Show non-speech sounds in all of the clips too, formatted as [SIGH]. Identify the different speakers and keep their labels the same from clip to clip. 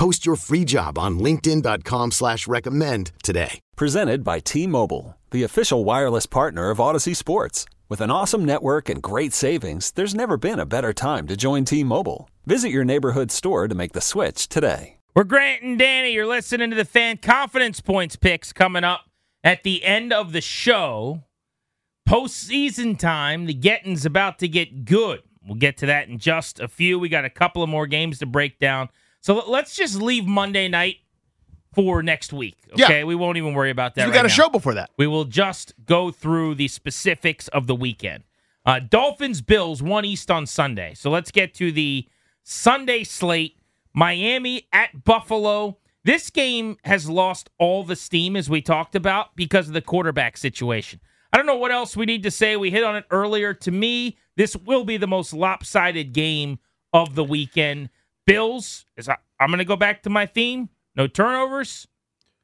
Speaker 1: Post your free job on linkedin.com slash recommend today.
Speaker 2: Presented by T-Mobile, the official wireless partner of Audacy Sports. With an awesome network and great savings, there's never been a better time to join T-Mobile. Visit your neighborhood store to make the switch today.
Speaker 3: We're Grant and Danny. You're listening to the fan confidence points picks coming up at the end of the show. Postseason time, the getting's about to get good. We'll get to that in just a few. We got a couple of more games to break down. So let's just leave Monday night for next week. Okay,
Speaker 4: Yeah.
Speaker 3: we won't even worry about that.
Speaker 4: we
Speaker 3: right
Speaker 4: got a
Speaker 3: now.
Speaker 4: show before that.
Speaker 3: We will just go through the specifics of the weekend. Uh, Dolphins Bills one East on Sunday. So let's get to the Sunday slate. Miami at Buffalo. This game has lost all the steam as we talked about because of the quarterback situation. I don't know what else we need to say. We hit on it earlier. To me, this will be the most lopsided game of the weekend. Bills, is I, I'm going to go back to my theme. No turnovers.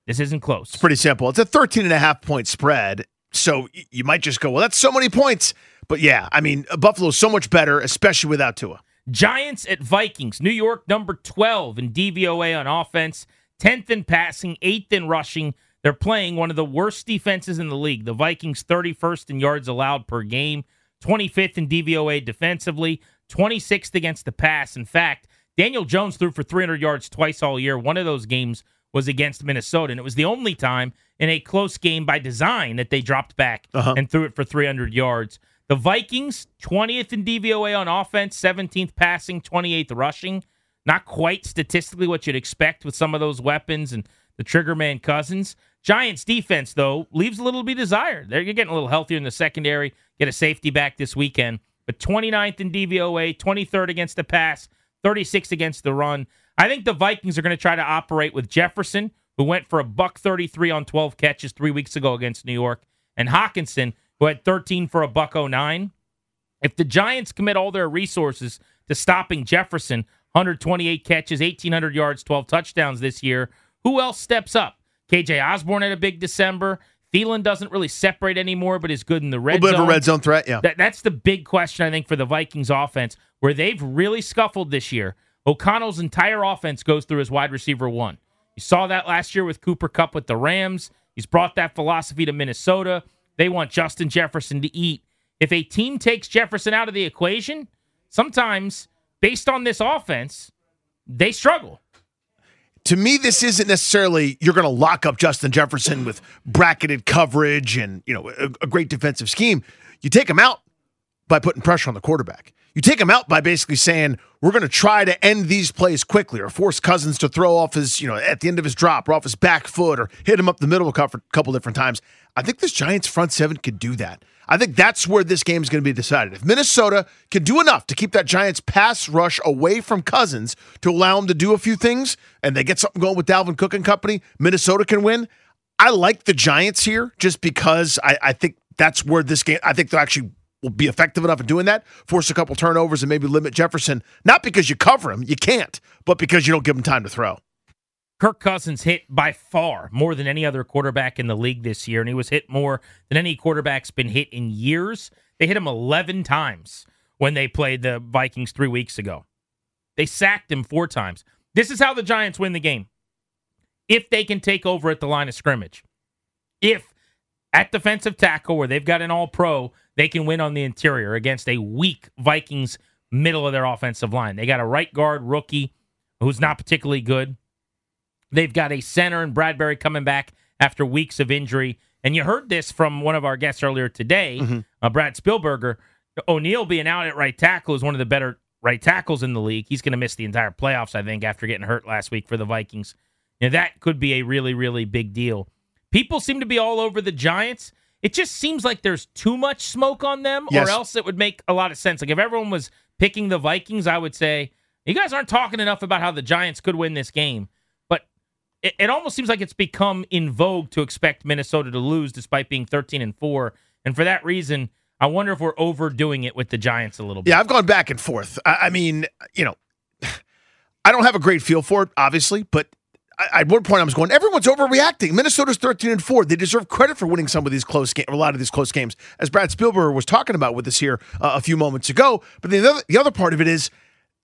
Speaker 3: This isn't close.
Speaker 4: It's pretty simple. It's a 13 and a half point spread. So you might just go, well, that's so many points. But yeah, I mean, Buffalo's so much better, especially without Tua.
Speaker 3: Giants at Vikings. New York number 12 in DVOA on offense, 10th in passing, 8th in rushing. They're playing one of the worst defenses in the league. The Vikings 31st in yards allowed per game, 25th in DVOA defensively, 26th against the pass. In fact, Daniel Jones threw for 300 yards twice all year. One of those games was against Minnesota, and it was the only time in a close game by design that they dropped back uh-huh. and threw it for 300 yards. The Vikings, 20th in DVOA on offense, 17th passing, 28th rushing. Not quite statistically what you'd expect with some of those weapons and the triggerman cousins. Giants defense, though, leaves a little to be desired. They're getting a little healthier in the secondary, get a safety back this weekend. But 29th in DVOA, 23rd against the pass, 36th against the run. I think the Vikings are going to try to operate with Jefferson, who went for a buck 33 on 12 catches three weeks ago against New York, and Hockenson, who had 13 for a buck 09. If the Giants commit all their resources to stopping Jefferson, 128 catches, 1,800 yards, 12 touchdowns this year, who else steps up? KJ Osborne had a big December. Thielen doesn't really separate anymore, but is good in the red.
Speaker 4: A little bit
Speaker 3: zone.
Speaker 4: of a red zone threat. Yeah.
Speaker 3: That, that's the big question, I think, for the Vikings offense, where they've really scuffled this year. O'Connell's entire offense goes through his wide receiver one. You saw that last year with Cooper Kupp with the Rams. He's brought that philosophy to Minnesota. They want Justin Jefferson to eat. If a team takes Jefferson out of the equation, sometimes based on this offense, they struggle.
Speaker 4: To me, this isn't necessarily you're going to lock up Justin Jefferson with bracketed coverage and you know a, a great defensive scheme. You take him out by putting pressure on the quarterback. You take him out by basically saying we're going to try to end these plays quickly or force Cousins to throw off his you know at the end of his drop or off his back foot or hit him up the middle a couple, couple different times. I think this Giants front seven could do that. I think that's where this game is going to be decided. If Minnesota can do enough to keep that Giants pass rush away from Cousins to allow him to do a few things, and they get something going with Dalvin Cook and company, Minnesota can win. I like the Giants here just because I, I think that's where this game. I think they'll actually will be effective enough in doing that. Force a couple turnovers and maybe limit Jefferson. Not because you cover him, you can't, but because you don't give him time to throw.
Speaker 3: Kirk Cousins hit by far more than any other quarterback in the league this year, and he was hit more than any quarterback's been hit in years. They hit him 11 times when they played the Vikings three weeks ago. They sacked him four times. This is how the Giants win the game. If they can take over at the line of scrimmage. If at defensive tackle, where they've got an all pro, they can win on the interior against a weak Vikings middle of their offensive line. They got a right guard rookie who's not particularly good. They've got a center and Bradbury coming back after weeks of injury. And you heard this from one of our guests earlier today, uh, Brad Spielberger. O'Neill being out at right tackle is one of the better right tackles in the league. He's going to miss the entire playoffs, I think, after getting hurt last week for the Vikings. Now, that could be a really, really big deal. People seem to be all over the Giants. It just seems like there's too much smoke on them,
Speaker 4: Yes.
Speaker 3: or else it would make a lot of sense. Like if everyone was picking the Vikings, I would say, you guys aren't talking enough about how the Giants could win this game. It, it almost seems like it's become in vogue to expect Minnesota to lose despite being 13 and 4. And for that reason, I wonder if we're overdoing it with the Giants a little bit.
Speaker 4: Yeah, I've gone back and forth. I, I mean, you know, [SIGHS] I don't have a great feel for it, obviously, but I, at one point I was going, everyone's overreacting. Minnesota's 13 and 4. They deserve credit for winning some of these close games, a lot of these close games, as Brad Spielberger was talking about with us here uh, a few moments ago. But the other, the other part of it is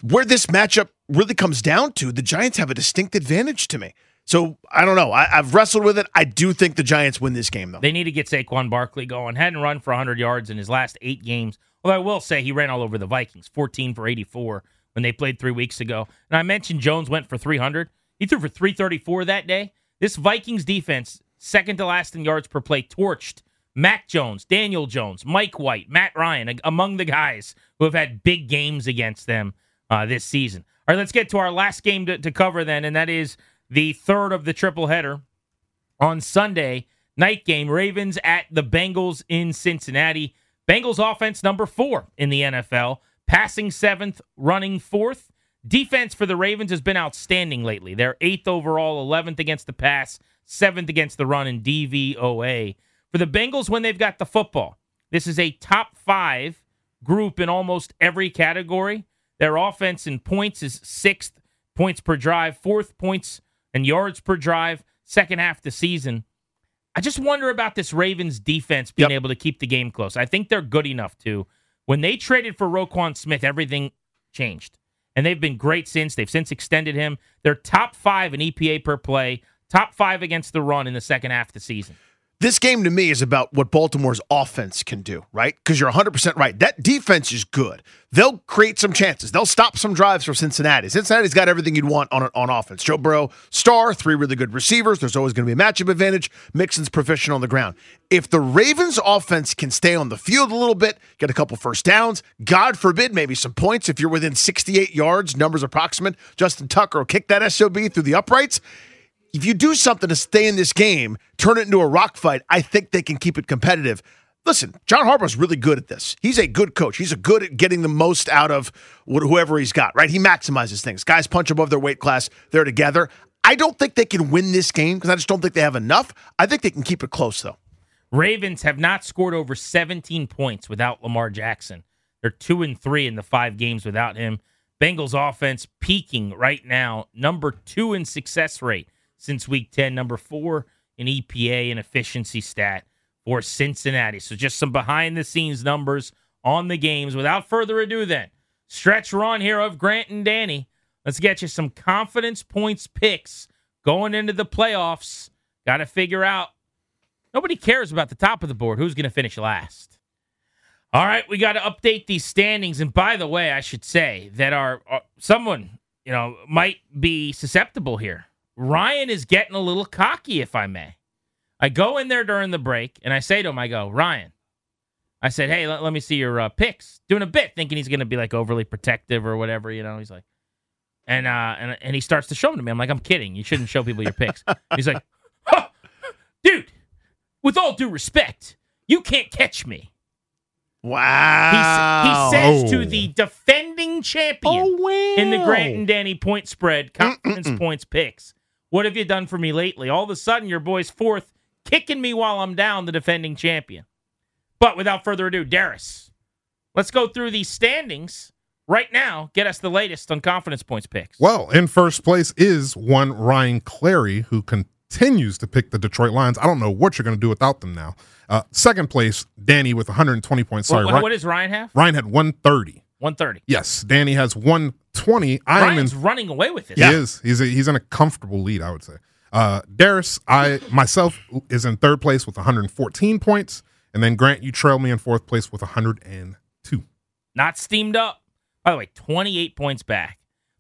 Speaker 4: where this matchup really comes down to the Giants have a distinct advantage to me. So I don't know. I, have wrestled with it. I do think the Giants win this game, though.
Speaker 3: They need to get Saquon Barkley going. Hadn't run for 100 yards in his last eight games. Well, I will say he ran all over the Vikings, 14 for 84 when they played three weeks ago. And I mentioned Jones went for 300. He threw for 334 that day. This Vikings defense, second to last in yards per play, torched Mac Jones, Daniel Jones, Mike White, Matt Ryan, among the guys who have had big games against them uh, this season. All right, let's get to our last game to, to cover then, and that is the third of the triple header on Sunday night game. Ravens at the Bengals in Cincinnati. Bengals offense number four in the NFL, passing seventh, running fourth. Defense for the Ravens has been outstanding lately. They're eighth overall, 11th against the pass, seventh against the run in DVOA. For the Bengals, when they've got the football, this is a top five group in almost every category. Their offense in points is sixth, points per drive, fourth points and yards per drive, second half of the season. I just wonder about this Ravens defense being yep. able to keep the game close. I think they're good enough to. When they traded for Roquan Smith, everything changed. And they've been great since. They've since extended him. They're top five in EPA per play, top five against the run in the second half of the season.
Speaker 4: This game to me is about what Baltimore's offense can do, right? Because you're 100% right. That defense is good. They'll create some chances. They'll stop some drives for Cincinnati. Cincinnati's got everything you'd want on, on offense. Joe Burrow, star, three really good receivers. There's always going to be a matchup advantage. Mixon's proficient on the ground. If the Ravens' offense can stay on the field a little bit, get a couple first downs, God forbid, maybe some points if you're within 68 yards, numbers approximate, Justin Tucker will kick that SOB through the uprights if you do something to stay in this game, turn it into a rock fight, I think they can keep it competitive. Listen, John Harbaugh's really good at this. He's a good coach. He's a good at getting the most out of whoever he's got, right? He maximizes things. Guys punch above their weight class. They're together. I don't think they can win this game because I just don't think they have enough. I think they can keep it close, though.
Speaker 3: Ravens have not scored over 17 points without Lamar Jackson. They're two and three in the five games without him. Bengals offense peaking right now, number two in success rate since week 10, number four in EPA and efficiency stat for Cincinnati. So just some behind the scenes numbers on the games. Without further ado, then, stretch run here of Grant and Danny. Let's get you some confidence points picks going into the playoffs. Got to figure out. Nobody cares about the top of the board. Who's going to finish last? All right, we got to update these standings. And by the way, I should say that our, our someone you know might be susceptible here. Ryan is getting a little cocky, if I may. I go in there during the break and I say to him, I go, Ryan, I said, hey, let, let me see your uh, picks. Doing a bit, thinking he's going to be like overly protective or whatever, you know. He's like, and uh, and and he starts to show them to me. I'm like, I'm kidding. You shouldn't show people your picks. [LAUGHS] he's like, huh, dude, with all due respect, you can't catch me.
Speaker 4: Wow.
Speaker 3: He, he says oh. to the defending champion
Speaker 4: oh, wow.
Speaker 3: in the Grant and Danny point spread, confidence points picks. What have you done for me lately? All of a sudden, your boy's fourth, kicking me while I'm down, the defending champion. But without further ado, Darius, let's go through these standings right now. Get us the latest on confidence points picks.
Speaker 5: Well, in first place is one Ryan Clary, who continues to pick the Detroit Lions. I don't know what you're going to do without them now. Uh, second place, Danny with 120 points. Sorry,
Speaker 3: what, what does Ryan have?
Speaker 5: Ryan had 130.
Speaker 3: 130.
Speaker 5: Yes, Danny has 120.
Speaker 3: I am in, running away with it.
Speaker 5: He yeah. is. He's a, he's in a comfortable lead, I would say. Uh, Darius, I myself is in third place with 114 points, and then Grant, you trail me in fourth place with 102.
Speaker 3: Not steamed up. By the way, 28 points back,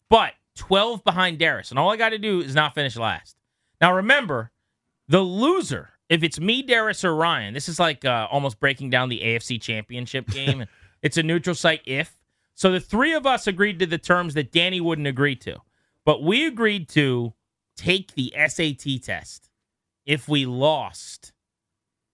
Speaker 3: but 12 behind Darius, and all I got to do is not finish last. Now remember, the loser, if it's me, Darius, or Ryan, this is like uh, almost breaking down the AFC Championship [LAUGHS] game. it's a neutral site if so the three of us agreed to the terms that Danny wouldn't agree to. But we agreed to take the SAT test if we lost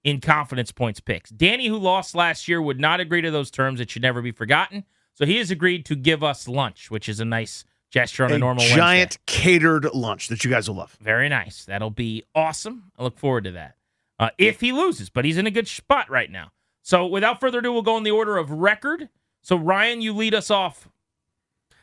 Speaker 3: in confidence points picks. Danny, who lost last year, would not agree to those terms. It should never be forgotten. So he has agreed to give us lunch, which is a nice gesture on a,
Speaker 4: a
Speaker 3: normal
Speaker 4: giant
Speaker 3: Wednesday.
Speaker 4: catered lunch that you guys will love.
Speaker 3: Very nice. That'll be awesome. I look forward to that. Uh, if he loses, but he's in a good spot right now. So without further ado, we'll go in the order of record. So Ryan, you lead us off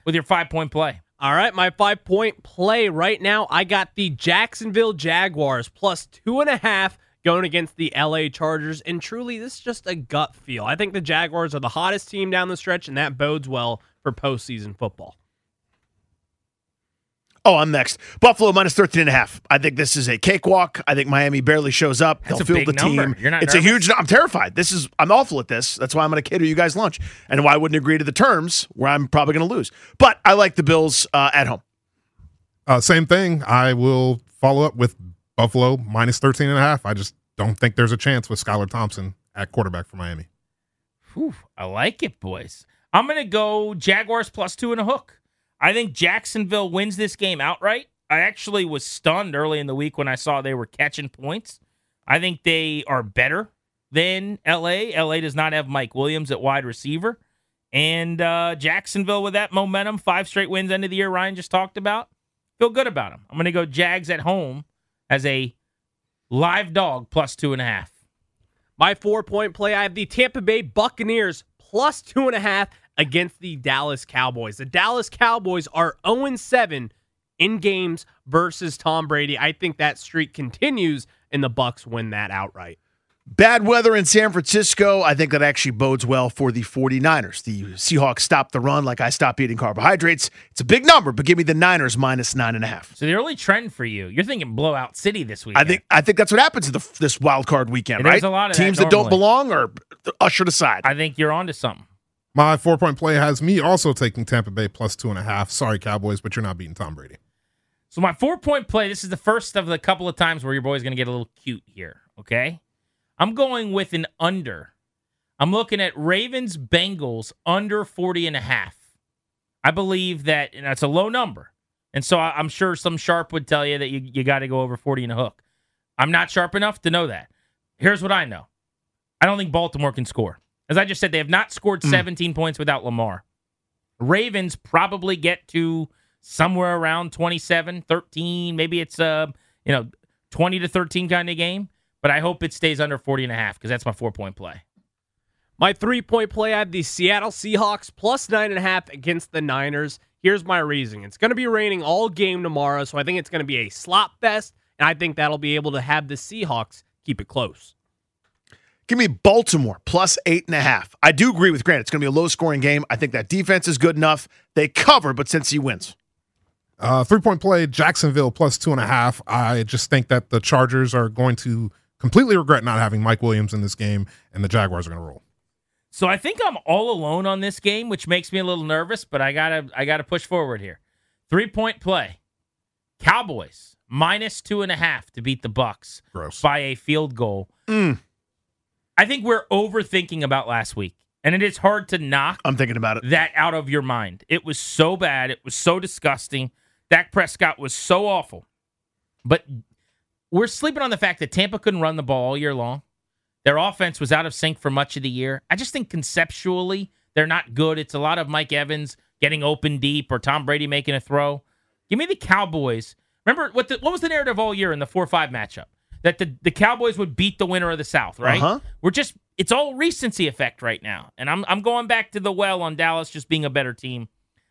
Speaker 3: with your five point play.
Speaker 6: All right, my five point play right now. I got the Jacksonville Jaguars plus two and a half going against the LA Chargers. And truly, this is just a gut feel. I think the Jaguars are the hottest team down the stretch, and that bodes well for postseason football.
Speaker 4: Oh, I'm next. Buffalo minus 13 and a half. I think this is a cakewalk. I think Miami barely shows up.
Speaker 3: That's
Speaker 4: They'll
Speaker 3: a
Speaker 4: field
Speaker 3: big
Speaker 4: the team.
Speaker 3: You're not
Speaker 4: it's
Speaker 3: nervous?
Speaker 4: a huge I'm terrified. This is I'm awful at this. That's why I'm going to cater you guys lunch. And why I wouldn't agree to the terms where I'm probably going to lose. But I like the Bills uh, at home.
Speaker 5: Uh, same thing. I will follow up with Buffalo minus 13 and a half. I just don't think there's a chance with Skylar Thompson at quarterback for Miami.
Speaker 3: Whew, I like it, boys. I'm going to go Jaguars plus two and a hook. I think Jacksonville wins this game outright. I actually was stunned early in the week when I saw they were catching points. I think they are better than LA. LA does not have Mike Williams at wide receiver. And uh, Jacksonville with that momentum, five straight wins end of the year, Ryan just talked about. Feel good about them. I'm going to go Jags at home as a live dog plus two and a half.
Speaker 6: My four point play I have the Tampa Bay Buccaneers plus two and a half against the Dallas Cowboys. The Dallas Cowboys are 0 7 in games versus Tom Brady. I think that streak continues and the Bucks win that outright.
Speaker 4: Bad weather in San Francisco. I think that actually bodes well for the 49ers. The Seahawks stop the run like I stop eating carbohydrates. It's a big number, but give me the Niners minus nine and a half.
Speaker 3: So the early trend for you, you're thinking blowout city this week.
Speaker 4: I think I think that's what happens in the, this wild card weekend,
Speaker 3: There's
Speaker 4: right?
Speaker 3: a lot of
Speaker 4: Teams that don't belong are ushered aside.
Speaker 3: I think you're onto something.
Speaker 5: My four point play has me also taking Tampa Bay plus two and a half. Sorry, Cowboys, but you're not beating Tom Brady.
Speaker 3: So my four point play. This is the first of the couple of times where your boy's going to get a little cute here. Okay, I'm going with an under. I'm looking at Ravens Bengals under 40 and a half. I believe that and that's a low number. And so I'm sure some sharp would tell you that you, you got to go over 40 and a hook. I'm not sharp enough to know that. Here's what I know I don't think Baltimore can score. As I just said, they have not scored mm. 17 points without Lamar. Ravens probably get to somewhere around 27, 13. Maybe it's a, you know, 20 to 13 kind of game. But I hope it stays under 40 and a half because that's my four point play.
Speaker 6: My three point play I have the Seattle Seahawks plus nine and a half against the Niners. Here's my reasoning it's going to be raining all game tomorrow, so I think it's going to be a slop fest, and I think that'll be able to have the Seahawks keep it close.
Speaker 4: Give me Baltimore plus eight and a half. I do agree with Grant. It's going to be a low scoring game. I think that defense is good enough. They cover, but Cincy wins,
Speaker 5: Uh, three point play, Jacksonville plus two and a half. I just think that the Chargers are going to completely regret not having Mike Williams in this game, and the Jaguars are going to roll.
Speaker 3: So I think I'm all alone on this game, which makes me a little nervous, but I gotta I gotta push forward here. Three point play. Cowboys minus two and a half to beat the Bucks
Speaker 5: Gross.
Speaker 3: by a field goal. I think we're overthinking about last week. And it is hard to knock
Speaker 4: I'm thinking about it.
Speaker 3: that out of your mind. It was so bad. It was so disgusting. Dak Prescott was so awful. But we're sleeping on the fact that Tampa couldn't run the ball all year long. Their offense was out of sync for much of the year. I just think conceptually they're not good. It's a lot of Mike Evans getting open deep or Tom Brady making a throw. Give me the Cowboys. Remember what the, what was the narrative all year in the 4-5 matchup? That the, the Cowboys would beat the winner of the South, right?
Speaker 4: Uh-huh.
Speaker 3: We're just it's all recency effect right now. And I'm I'm going back to the well on Dallas just being a better team,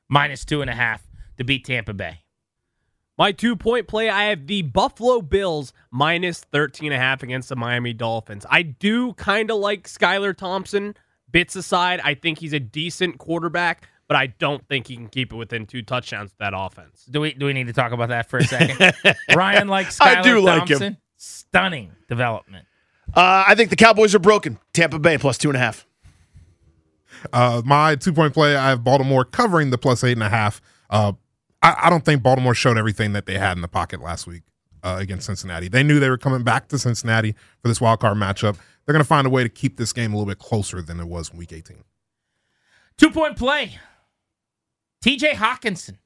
Speaker 3: minus two and a half to beat Tampa Bay.
Speaker 6: My two point play, I have the Buffalo Bills minus 13 and a half against the Miami Dolphins. I do kind of like Skylar Thompson. Bits aside, I think he's a decent quarterback, but I don't think he can keep it within two touchdowns with that offense.
Speaker 3: Do we do we need to talk about that for a second? [LAUGHS] Ryan likes Skylar
Speaker 4: I do like him.
Speaker 3: Thompson. Stunning development.
Speaker 4: Uh, I think the Cowboys are broken. Tampa Bay plus two and a half.
Speaker 5: Uh, my two point play, I have Baltimore covering the plus eight and a half. Uh, I, I don't think Baltimore showed everything that they had in the pocket last week uh, against Cincinnati. They knew they were coming back to Cincinnati for this wild card matchup. They're going to find a way to keep this game a little bit closer than it was in week 18.
Speaker 3: Two point play. TJ Hockenson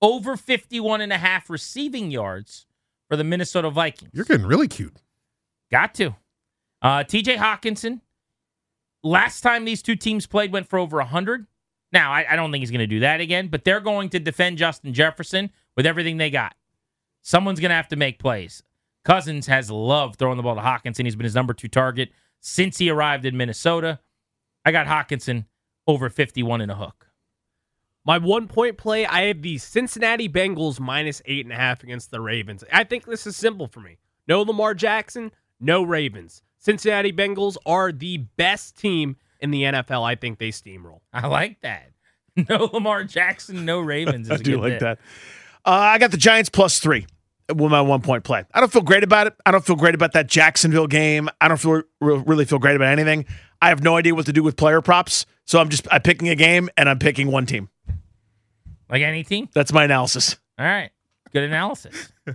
Speaker 3: over 51 and a half receiving yards for the Minnesota Vikings.
Speaker 5: You're getting really cute.
Speaker 3: Got to. Uh, TJ Hockenson, last time these two teams played, went for over 100. Now, I, I don't think he's going to do that again, but they're going to defend Justin Jefferson with everything they got. Someone's going to have to make plays. Cousins has loved throwing the ball to Hockenson. He's been his number two target since he arrived in Minnesota. I got Hockenson over 51 and a hook.
Speaker 6: My one point play, I have the Cincinnati Bengals minus eight and a half against the Ravens. I think this is simple for me. No Lamar Jackson, no Ravens. Cincinnati Bengals are the best team in the NFL. I think they steamroll.
Speaker 3: I like that. [LAUGHS] No Lamar Jackson, no Ravens. [LAUGHS]
Speaker 4: I do like bit. that. Uh, I got the Giants plus three with my one point play. I don't feel great about it. I don't feel great about that Jacksonville game. I don't feel really feel great about anything. I have no idea what to do with player props, so I'm just I'm picking a game and I'm picking one team.
Speaker 3: Like any team?
Speaker 4: That's my analysis.
Speaker 3: All right. Good analysis. [LAUGHS]
Speaker 5: uh,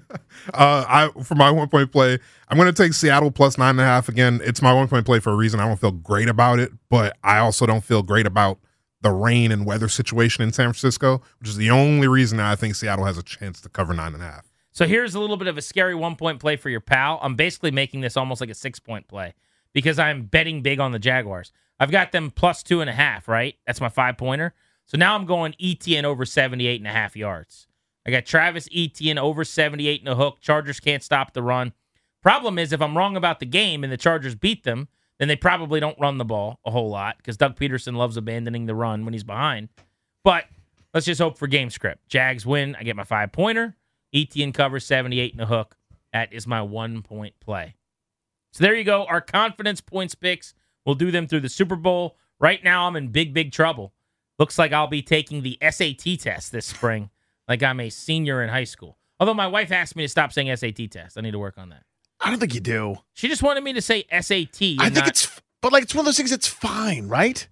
Speaker 5: I for my one point play, I'm going to take Seattle plus nine and a half again. It's my one point play for a reason. I don't feel great about it, but I also don't feel great about the rain and weather situation in San Francisco, which is the only reason that I think Seattle has a chance to cover nine and a half.
Speaker 3: So here's a little bit of a scary one point play for your pal. I'm basically making this almost like a six point play because I'm betting big on the Jaguars. I've got them plus two and a half, right? That's my five pointer. So now I'm going Etienne over 78 and a half yards. I got Travis Etienne over 78 and a hook. Chargers can't stop the run. Problem is, if I'm wrong about the game and the Chargers beat them, then they probably don't run the ball a whole lot because Doug Pederson loves abandoning the run when he's behind. But let's just hope for game script. Jags win. I get my five pointer. Etienne covers 78 and a hook. That is my one point play. So there you go. Our confidence points picks. We'll do them through the Super Bowl. Right now, I'm in big, big trouble. Looks like I'll be taking the SAT test this spring, like I'm a senior in high school. Although my wife asked me to stop saying SAT test. I need to work on that.
Speaker 4: I don't think you do.
Speaker 3: She just wanted me to say SAT.
Speaker 4: I think not, it's, but like it's one of those things. It's fine, right?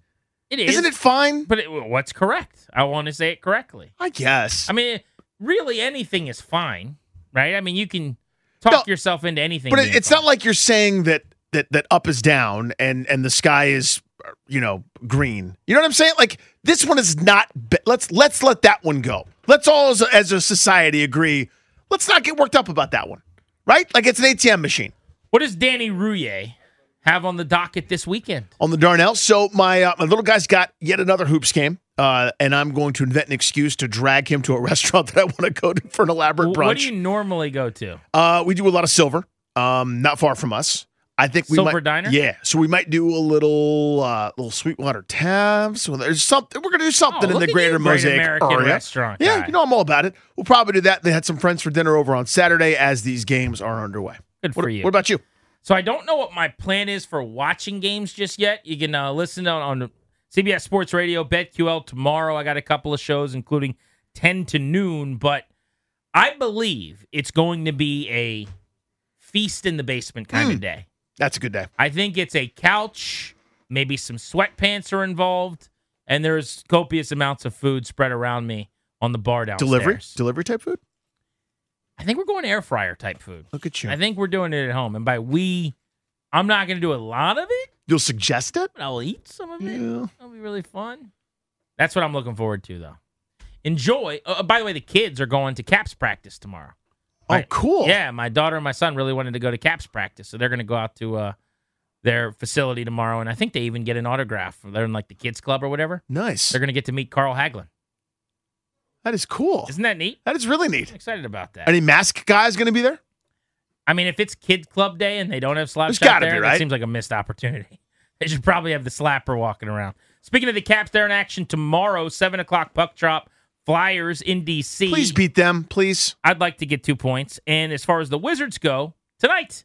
Speaker 3: It is.
Speaker 4: Isn't it fine?
Speaker 3: But it, what's correct? I want to say it correctly.
Speaker 4: I guess.
Speaker 3: I mean, really, anything is fine, right? I mean, you can talk no, yourself into anything.
Speaker 4: But it's
Speaker 3: fine.
Speaker 4: not like you're saying that that that up is down and and the sky is you know, green. You know what I'm saying? Like this one is not. Be- let's let's let that one go. Let's all as a, as a society agree. Let's not get worked up about that one, right? Like it's an ATM machine.
Speaker 3: What does Danny Rouhier have on the docket this weekend?
Speaker 4: On the Darnell. So my uh, my little guy's got yet another hoops game. Uh, and I'm going to invent an excuse to drag him to a [LAUGHS] restaurant that I want to go to for an elaborate brunch.
Speaker 3: What do you normally go to?
Speaker 4: Uh, we do a lot of silver, um, not far from us. I think we
Speaker 3: Silver
Speaker 4: might,
Speaker 3: Diner.
Speaker 4: Yeah, so we might do a little uh, little Sweetwater Tavern. So there's something we're gonna do something
Speaker 3: oh,
Speaker 4: in the Greater Mosaic
Speaker 3: American
Speaker 4: area.
Speaker 3: restaurant.
Speaker 4: Yeah,
Speaker 3: guy.
Speaker 4: you know I'm all about it. We'll probably do that. They had some friends for dinner over on Saturday as these games are underway.
Speaker 3: Good
Speaker 4: what,
Speaker 3: for you.
Speaker 4: What about you?
Speaker 3: So I don't know what my plan is for watching games just yet. You can uh, listen on, on CBS Sports Radio, BetQL tomorrow. I got a couple of shows, including 10 to noon, but I believe it's going to be a feast in the basement kind mm. of day.
Speaker 4: That's a good day.
Speaker 3: I think it's a couch, maybe some sweatpants are involved, and there's copious amounts of food spread around me on the bar downstairs.
Speaker 4: Delivery? Delivery type food?
Speaker 3: I think we're going air fryer type food.
Speaker 4: Look at you.
Speaker 3: I think we're doing it at home. And by we, I'm not going to do a lot of it.
Speaker 4: You'll suggest it?
Speaker 3: I'll eat some of it. Yeah. That'll be really fun. That's what I'm looking forward to, though. Enjoy. Uh, by the way, the kids are going to caps practice tomorrow.
Speaker 4: My, oh, cool.
Speaker 3: Yeah, my daughter and my son really wanted to go to Caps practice, so they're going to go out to uh, their facility tomorrow, and I think they even get an autograph. They're in like the kids club or whatever.
Speaker 4: Nice.
Speaker 3: They're going to get to meet Carl Hagelin.
Speaker 4: That is cool.
Speaker 3: Isn't that neat?
Speaker 4: That is really neat.
Speaker 3: I'm excited about that.
Speaker 4: Any mask guys going to be there?
Speaker 3: I mean, if it's Kid Club Day and they don't have slap shot there, be, right? that seems like a missed opportunity. [LAUGHS] They should probably have the slapper walking around. Speaking of the Caps, they're in action tomorrow, seven o'clock puck drop. Flyers in DC.
Speaker 4: Please beat them, please.
Speaker 3: I'd like to get two points. And as far as the Wizards go, tonight,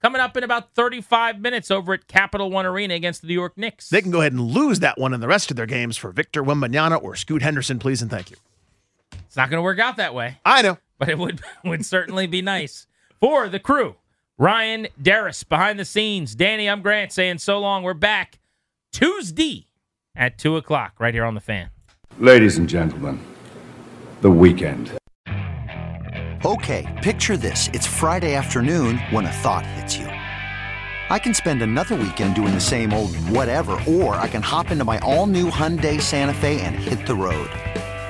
Speaker 3: coming up in about 35 minutes over at Capital One Arena against the New York Knicks.
Speaker 4: They can go ahead and lose that one in the rest of their games for Victor Wembanyama or Scoot Henderson, please and thank you.
Speaker 3: It's not going to work out that way.
Speaker 4: I know.
Speaker 3: But it would, [LAUGHS] would certainly be nice. For the crew, Ryan Darius behind the scenes. Danny, I'm Grant saying so long. We're back Tuesday at 2 o'clock right here on the fan.
Speaker 7: Ladies and gentlemen, the weekend.
Speaker 8: Okay, picture this. It's Friday afternoon when a thought hits you. I can spend another weekend doing the same old whatever, or I can hop into my all new Hyundai Santa Fe and hit the road.